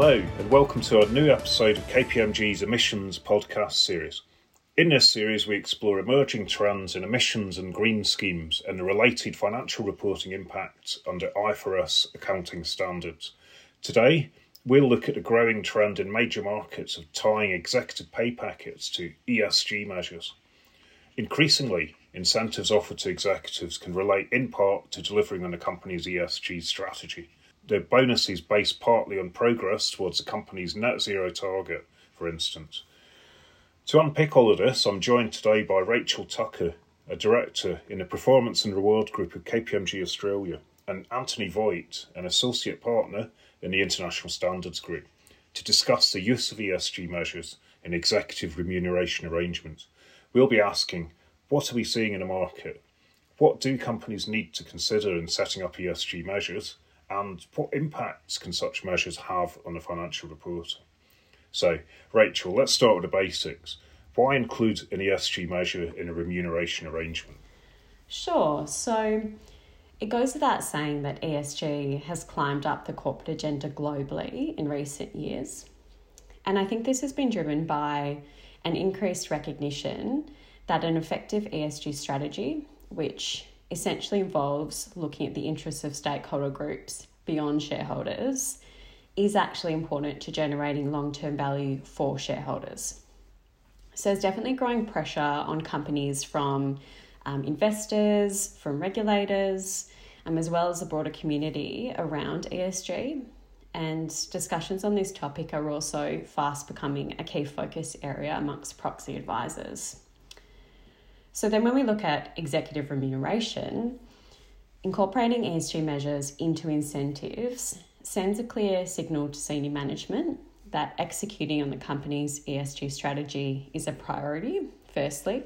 Hello, and welcome to our new episode of KPMG's Emissions podcast series. In this series, we explore emerging trends in emissions and green schemes and the related financial reporting impacts under IFRS accounting standards. Today, we'll look at the growing trend in major markets of tying executive pay packets to ESG measures. Increasingly, incentives offered to executives can relate in part to delivering on a company's ESG strategy the bonus is based partly on progress towards the company's net zero target, for instance. To unpick all of this, I'm joined today by Rachel Tucker, a director in the Performance and Reward Group of KPMG Australia, and Anthony Voigt, an associate partner in the International Standards Group, to discuss the use of ESG measures in executive remuneration arrangements. We'll be asking what are we seeing in the market? What do companies need to consider in setting up ESG measures? And what impacts can such measures have on the financial reporter? So, Rachel, let's start with the basics. Why include an ESG measure in a remuneration arrangement? Sure. So, it goes without saying that ESG has climbed up the corporate agenda globally in recent years. And I think this has been driven by an increased recognition that an effective ESG strategy, which essentially involves looking at the interests of stakeholder groups beyond shareholders, is actually important to generating long term value for shareholders. So there's definitely growing pressure on companies from um, investors, from regulators, um, as well as the broader community around ESG. And discussions on this topic are also fast becoming a key focus area amongst proxy advisors. So then when we look at executive remuneration, incorporating ESG measures into incentives sends a clear signal to senior management that executing on the company's ESG strategy is a priority, firstly,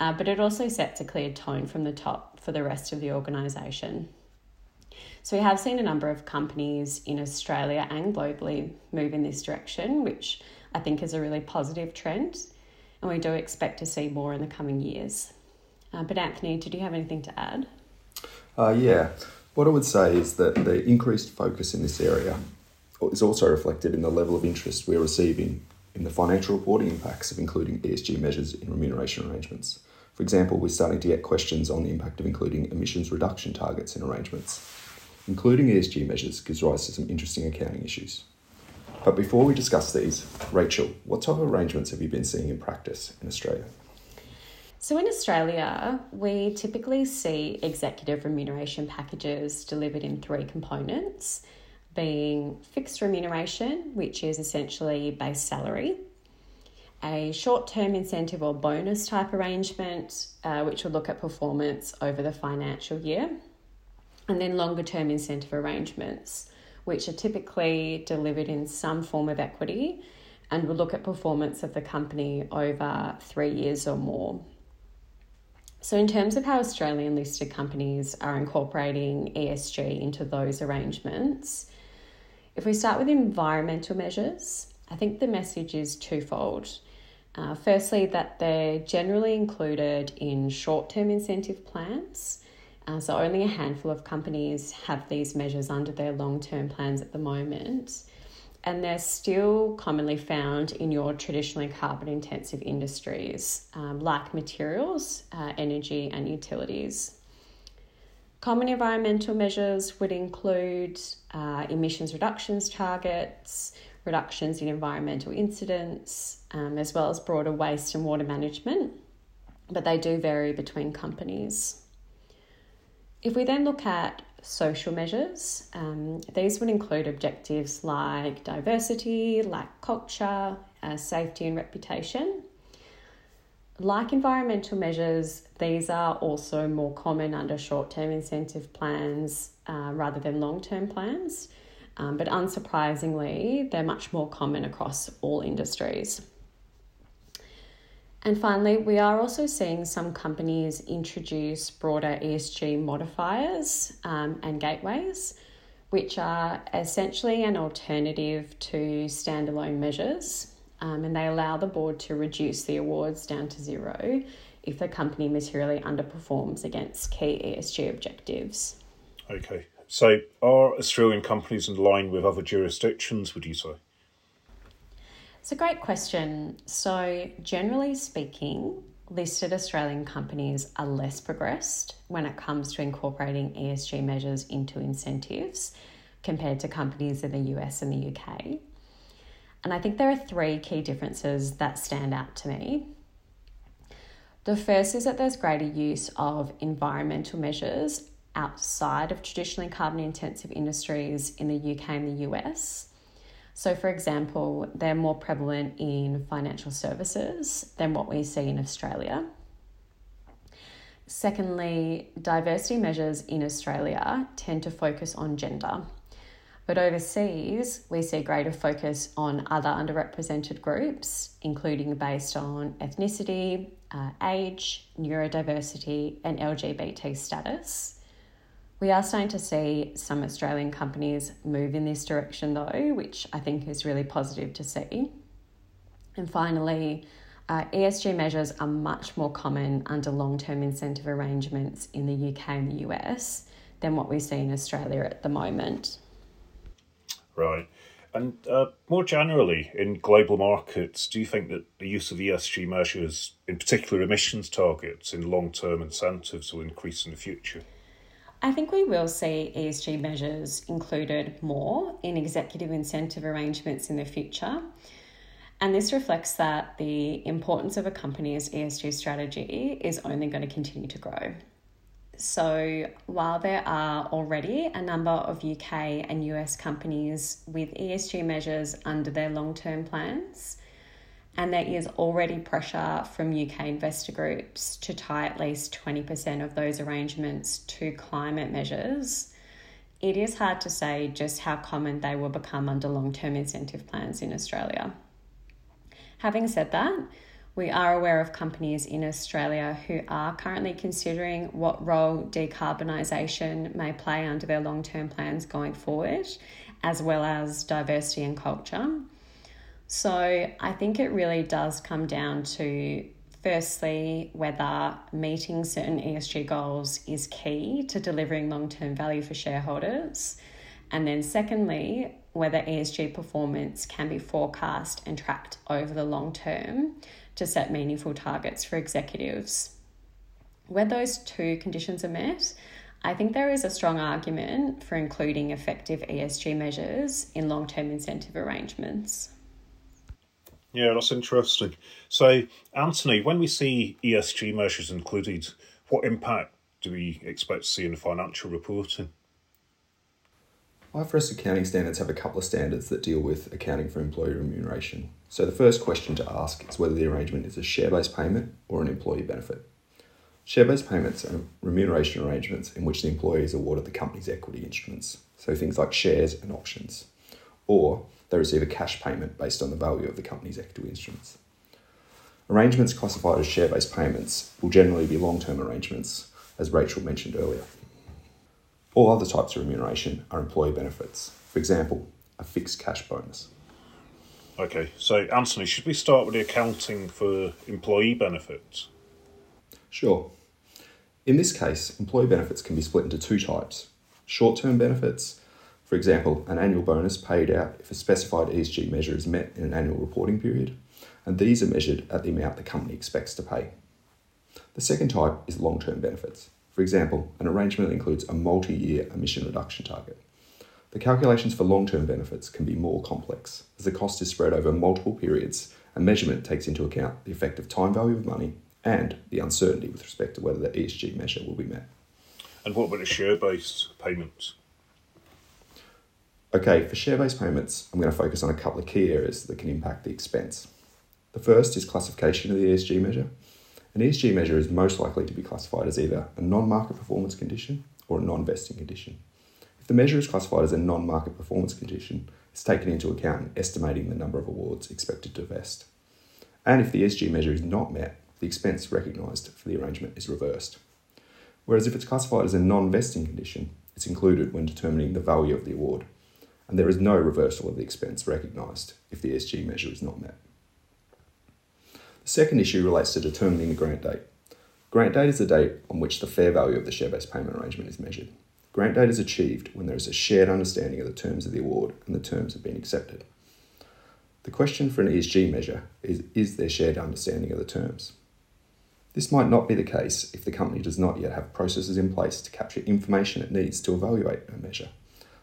uh, but it also sets a clear tone from the top for the rest of the organisation. So, we have seen a number of companies in Australia and globally move in this direction, which I think is a really positive trend and we do expect to see more in the coming years. Uh, but Anthony, did you have anything to add? Uh, yeah, what I would say is that the increased focus in this area is also reflected in the level of interest we're receiving in the financial reporting impacts of including ESG measures in remuneration arrangements. For example, we're starting to get questions on the impact of including emissions reduction targets in arrangements. Including ESG measures gives rise to some interesting accounting issues. But before we discuss these, Rachel, what type of arrangements have you been seeing in practice in Australia? So, in Australia, we typically see executive remuneration packages delivered in three components being fixed remuneration, which is essentially base salary, a short term incentive or bonus type arrangement, uh, which will look at performance over the financial year, and then longer term incentive arrangements which are typically delivered in some form of equity and will look at performance of the company over three years or more. So, in terms of how Australian listed companies are incorporating ESG into those arrangements, if we start with environmental measures, I think the message is twofold. Uh, firstly, that they're generally included in short term incentive plans uh, so, only a handful of companies have these measures under their long term plans at the moment. And they're still commonly found in your traditionally carbon intensive industries um, like materials, uh, energy, and utilities. Common environmental measures would include uh, emissions reductions targets, reductions in environmental incidents, um, as well as broader waste and water management, but they do vary between companies. If we then look at social measures, um, these would include objectives like diversity, like culture, uh, safety, and reputation. Like environmental measures, these are also more common under short term incentive plans uh, rather than long term plans. Um, but unsurprisingly, they're much more common across all industries. And finally, we are also seeing some companies introduce broader ESG modifiers um, and gateways, which are essentially an alternative to standalone measures. Um, and they allow the board to reduce the awards down to zero if the company materially underperforms against key ESG objectives. Okay, So, are Australian companies in line with other jurisdictions, would you say? It's a great question. So, generally speaking, listed Australian companies are less progressed when it comes to incorporating ESG measures into incentives compared to companies in the US and the UK. And I think there are three key differences that stand out to me. The first is that there's greater use of environmental measures outside of traditionally carbon intensive industries in the UK and the US. So, for example, they're more prevalent in financial services than what we see in Australia. Secondly, diversity measures in Australia tend to focus on gender. But overseas, we see greater focus on other underrepresented groups, including based on ethnicity, uh, age, neurodiversity, and LGBT status. We are starting to see some Australian companies move in this direction, though, which I think is really positive to see. And finally, uh, ESG measures are much more common under long term incentive arrangements in the UK and the US than what we see in Australia at the moment. Right. And uh, more generally, in global markets, do you think that the use of ESG measures, in particular emissions targets, in long term incentives will increase in the future? I think we will see ESG measures included more in executive incentive arrangements in the future. And this reflects that the importance of a company's ESG strategy is only going to continue to grow. So, while there are already a number of UK and US companies with ESG measures under their long term plans, and there is already pressure from UK investor groups to tie at least 20% of those arrangements to climate measures, it is hard to say just how common they will become under long term incentive plans in Australia. Having said that, we are aware of companies in Australia who are currently considering what role decarbonisation may play under their long term plans going forward, as well as diversity and culture. So I think it really does come down to firstly whether meeting certain ESG goals is key to delivering long term value for shareholders. And then, secondly, whether ESG performance can be forecast and tracked over the long term to set meaningful targets for executives. Where those two conditions are met, I think there is a strong argument for including effective ESG measures in long term incentive arrangements. Yeah, that's interesting. So, Anthony, when we see ESG measures included, what impact do we expect to see in financial reporting? IFRS accounting standards have a couple of standards that deal with accounting for employee remuneration. So, the first question to ask is whether the arrangement is a share based payment or an employee benefit. Share based payments are remuneration arrangements in which the employee is awarded the company's equity instruments, so things like shares and options, or they receive a cash payment based on the value of the company's equity instruments. Arrangements classified as share based payments will generally be long term arrangements, as Rachel mentioned earlier. All other types of remuneration are employee benefits, for example, a fixed cash bonus. Okay, so Anthony, should we start with the accounting for employee benefits? Sure. In this case, employee benefits can be split into two types short term benefits for example, an annual bonus paid out if a specified ESG measure is met in an annual reporting period, and these are measured at the amount the company expects to pay. The second type is long term benefits. For example, an arrangement that includes a multi year emission reduction target. The calculations for long term benefits can be more complex, as the cost is spread over multiple periods and measurement takes into account the effective time value of money and the uncertainty with respect to whether the ESG measure will be met. And what about the share based payments? Okay, for share based payments, I'm going to focus on a couple of key areas that can impact the expense. The first is classification of the ESG measure. An ESG measure is most likely to be classified as either a non market performance condition or a non vesting condition. If the measure is classified as a non market performance condition, it's taken into account in estimating the number of awards expected to vest. And if the ESG measure is not met, the expense recognised for the arrangement is reversed. Whereas if it's classified as a non vesting condition, it's included when determining the value of the award and there is no reversal of the expense recognised if the ESG measure is not met. The second issue relates to determining the grant date. Grant date is the date on which the fair value of the share based payment arrangement is measured. Grant date is achieved when there is a shared understanding of the terms of the award and the terms have been accepted. The question for an ESG measure is Is there shared understanding of the terms? This might not be the case if the company does not yet have processes in place to capture information it needs to evaluate a measure,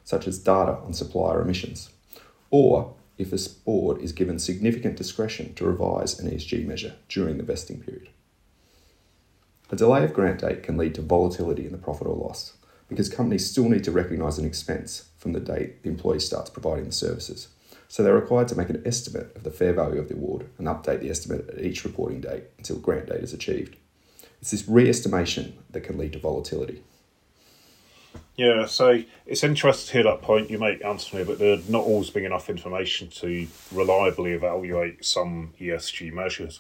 such as data on supplier emissions, or if a board is given significant discretion to revise an ESG measure during the vesting period. A delay of grant date can lead to volatility in the profit or loss because companies still need to recognise an expense from the date the employee starts providing the services. So they're required to make an estimate of the fair value of the award and update the estimate at each reporting date until grant date is achieved. It's this re-estimation that can lead to volatility. Yeah, so it's interesting to hear that point you make, Anthony, but there not always being enough information to reliably evaluate some ESG measures.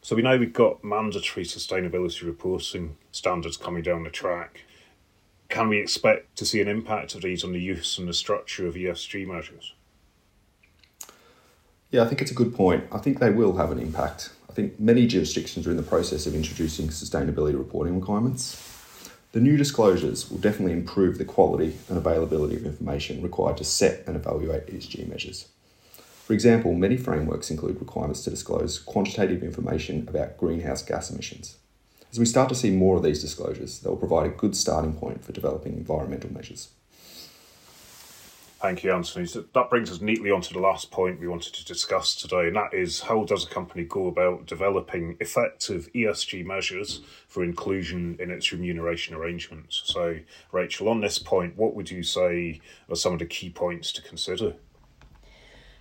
So we know we've got mandatory sustainability reporting standards coming down the track. Can we expect to see an impact of these on the use and the structure of ESG measures? Yeah, I think it's a good point. I think they will have an impact. I think many jurisdictions are in the process of introducing sustainability reporting requirements. The new disclosures will definitely improve the quality and availability of information required to set and evaluate ESG measures. For example, many frameworks include requirements to disclose quantitative information about greenhouse gas emissions. As we start to see more of these disclosures, they will provide a good starting point for developing environmental measures. Thank you, Anthony. So that brings us neatly onto the last point we wanted to discuss today, and that is how does a company go about developing effective ESG measures for inclusion in its remuneration arrangements? So, Rachel, on this point, what would you say are some of the key points to consider?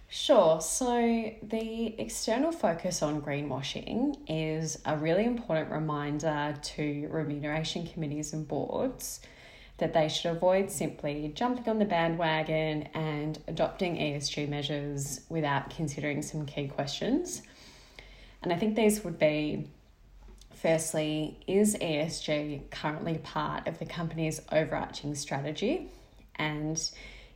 Sure. So, the external focus on greenwashing is a really important reminder to remuneration committees and boards that they should avoid simply jumping on the bandwagon and adopting ESG measures without considering some key questions. And I think these would be firstly, is ESG currently part of the company's overarching strategy? And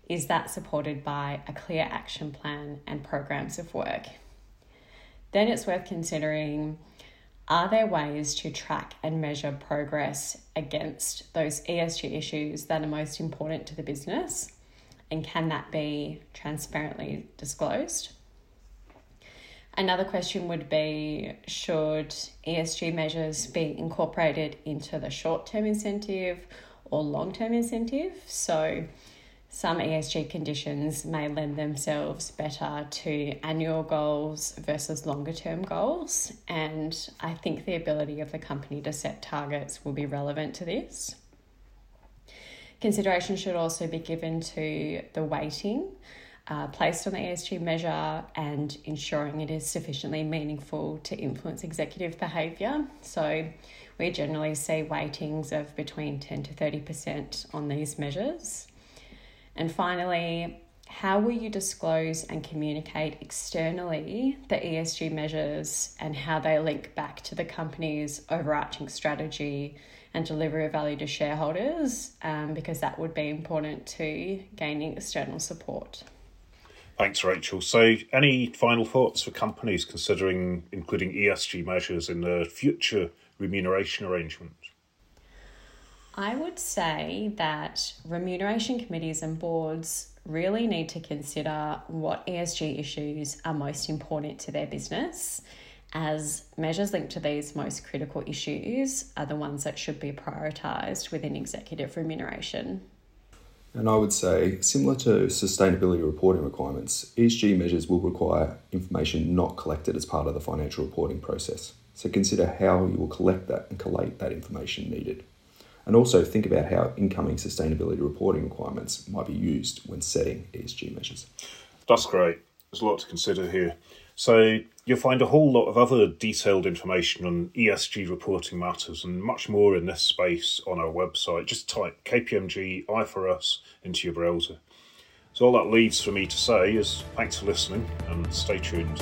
is that supported by a clear action plan and programs of work? Then it's worth considering are there ways to track and measure progress against those ESG issues that are most important to the business? And can that be transparently disclosed? Another question would be Should ESG measures be incorporated into the short term incentive or long term incentive? So, some ESG conditions may lend themselves better to annual goals versus longer term goals. And I think the ability of the company to set targets will be relevant to this. Consideration should also be given to the weighting uh, placed on the ESG measure and ensuring it is sufficiently meaningful to influence executive behaviour. So, we generally see weightings of between 10 to 30% on these measures. And finally, how will you disclose and communicate externally the ESG measures and how they link back to the company's overarching strategy and delivery of value to shareholders? Um, because that would be important to gaining external support. Thanks, Rachel. So, any final thoughts for companies considering including ESG measures in their future remuneration arrangements? I would say that remuneration committees and boards really need to consider what ESG issues are most important to their business, as measures linked to these most critical issues are the ones that should be prioritised within executive remuneration. And I would say, similar to sustainability reporting requirements, ESG measures will require information not collected as part of the financial reporting process. So consider how you will collect that and collate that information needed and also think about how incoming sustainability reporting requirements might be used when setting ESG measures. That's great. There's a lot to consider here. So you'll find a whole lot of other detailed information on ESG reporting matters and much more in this space on our website. Just type KPMG IFRS into your browser. So all that leaves for me to say is thanks for listening and stay tuned.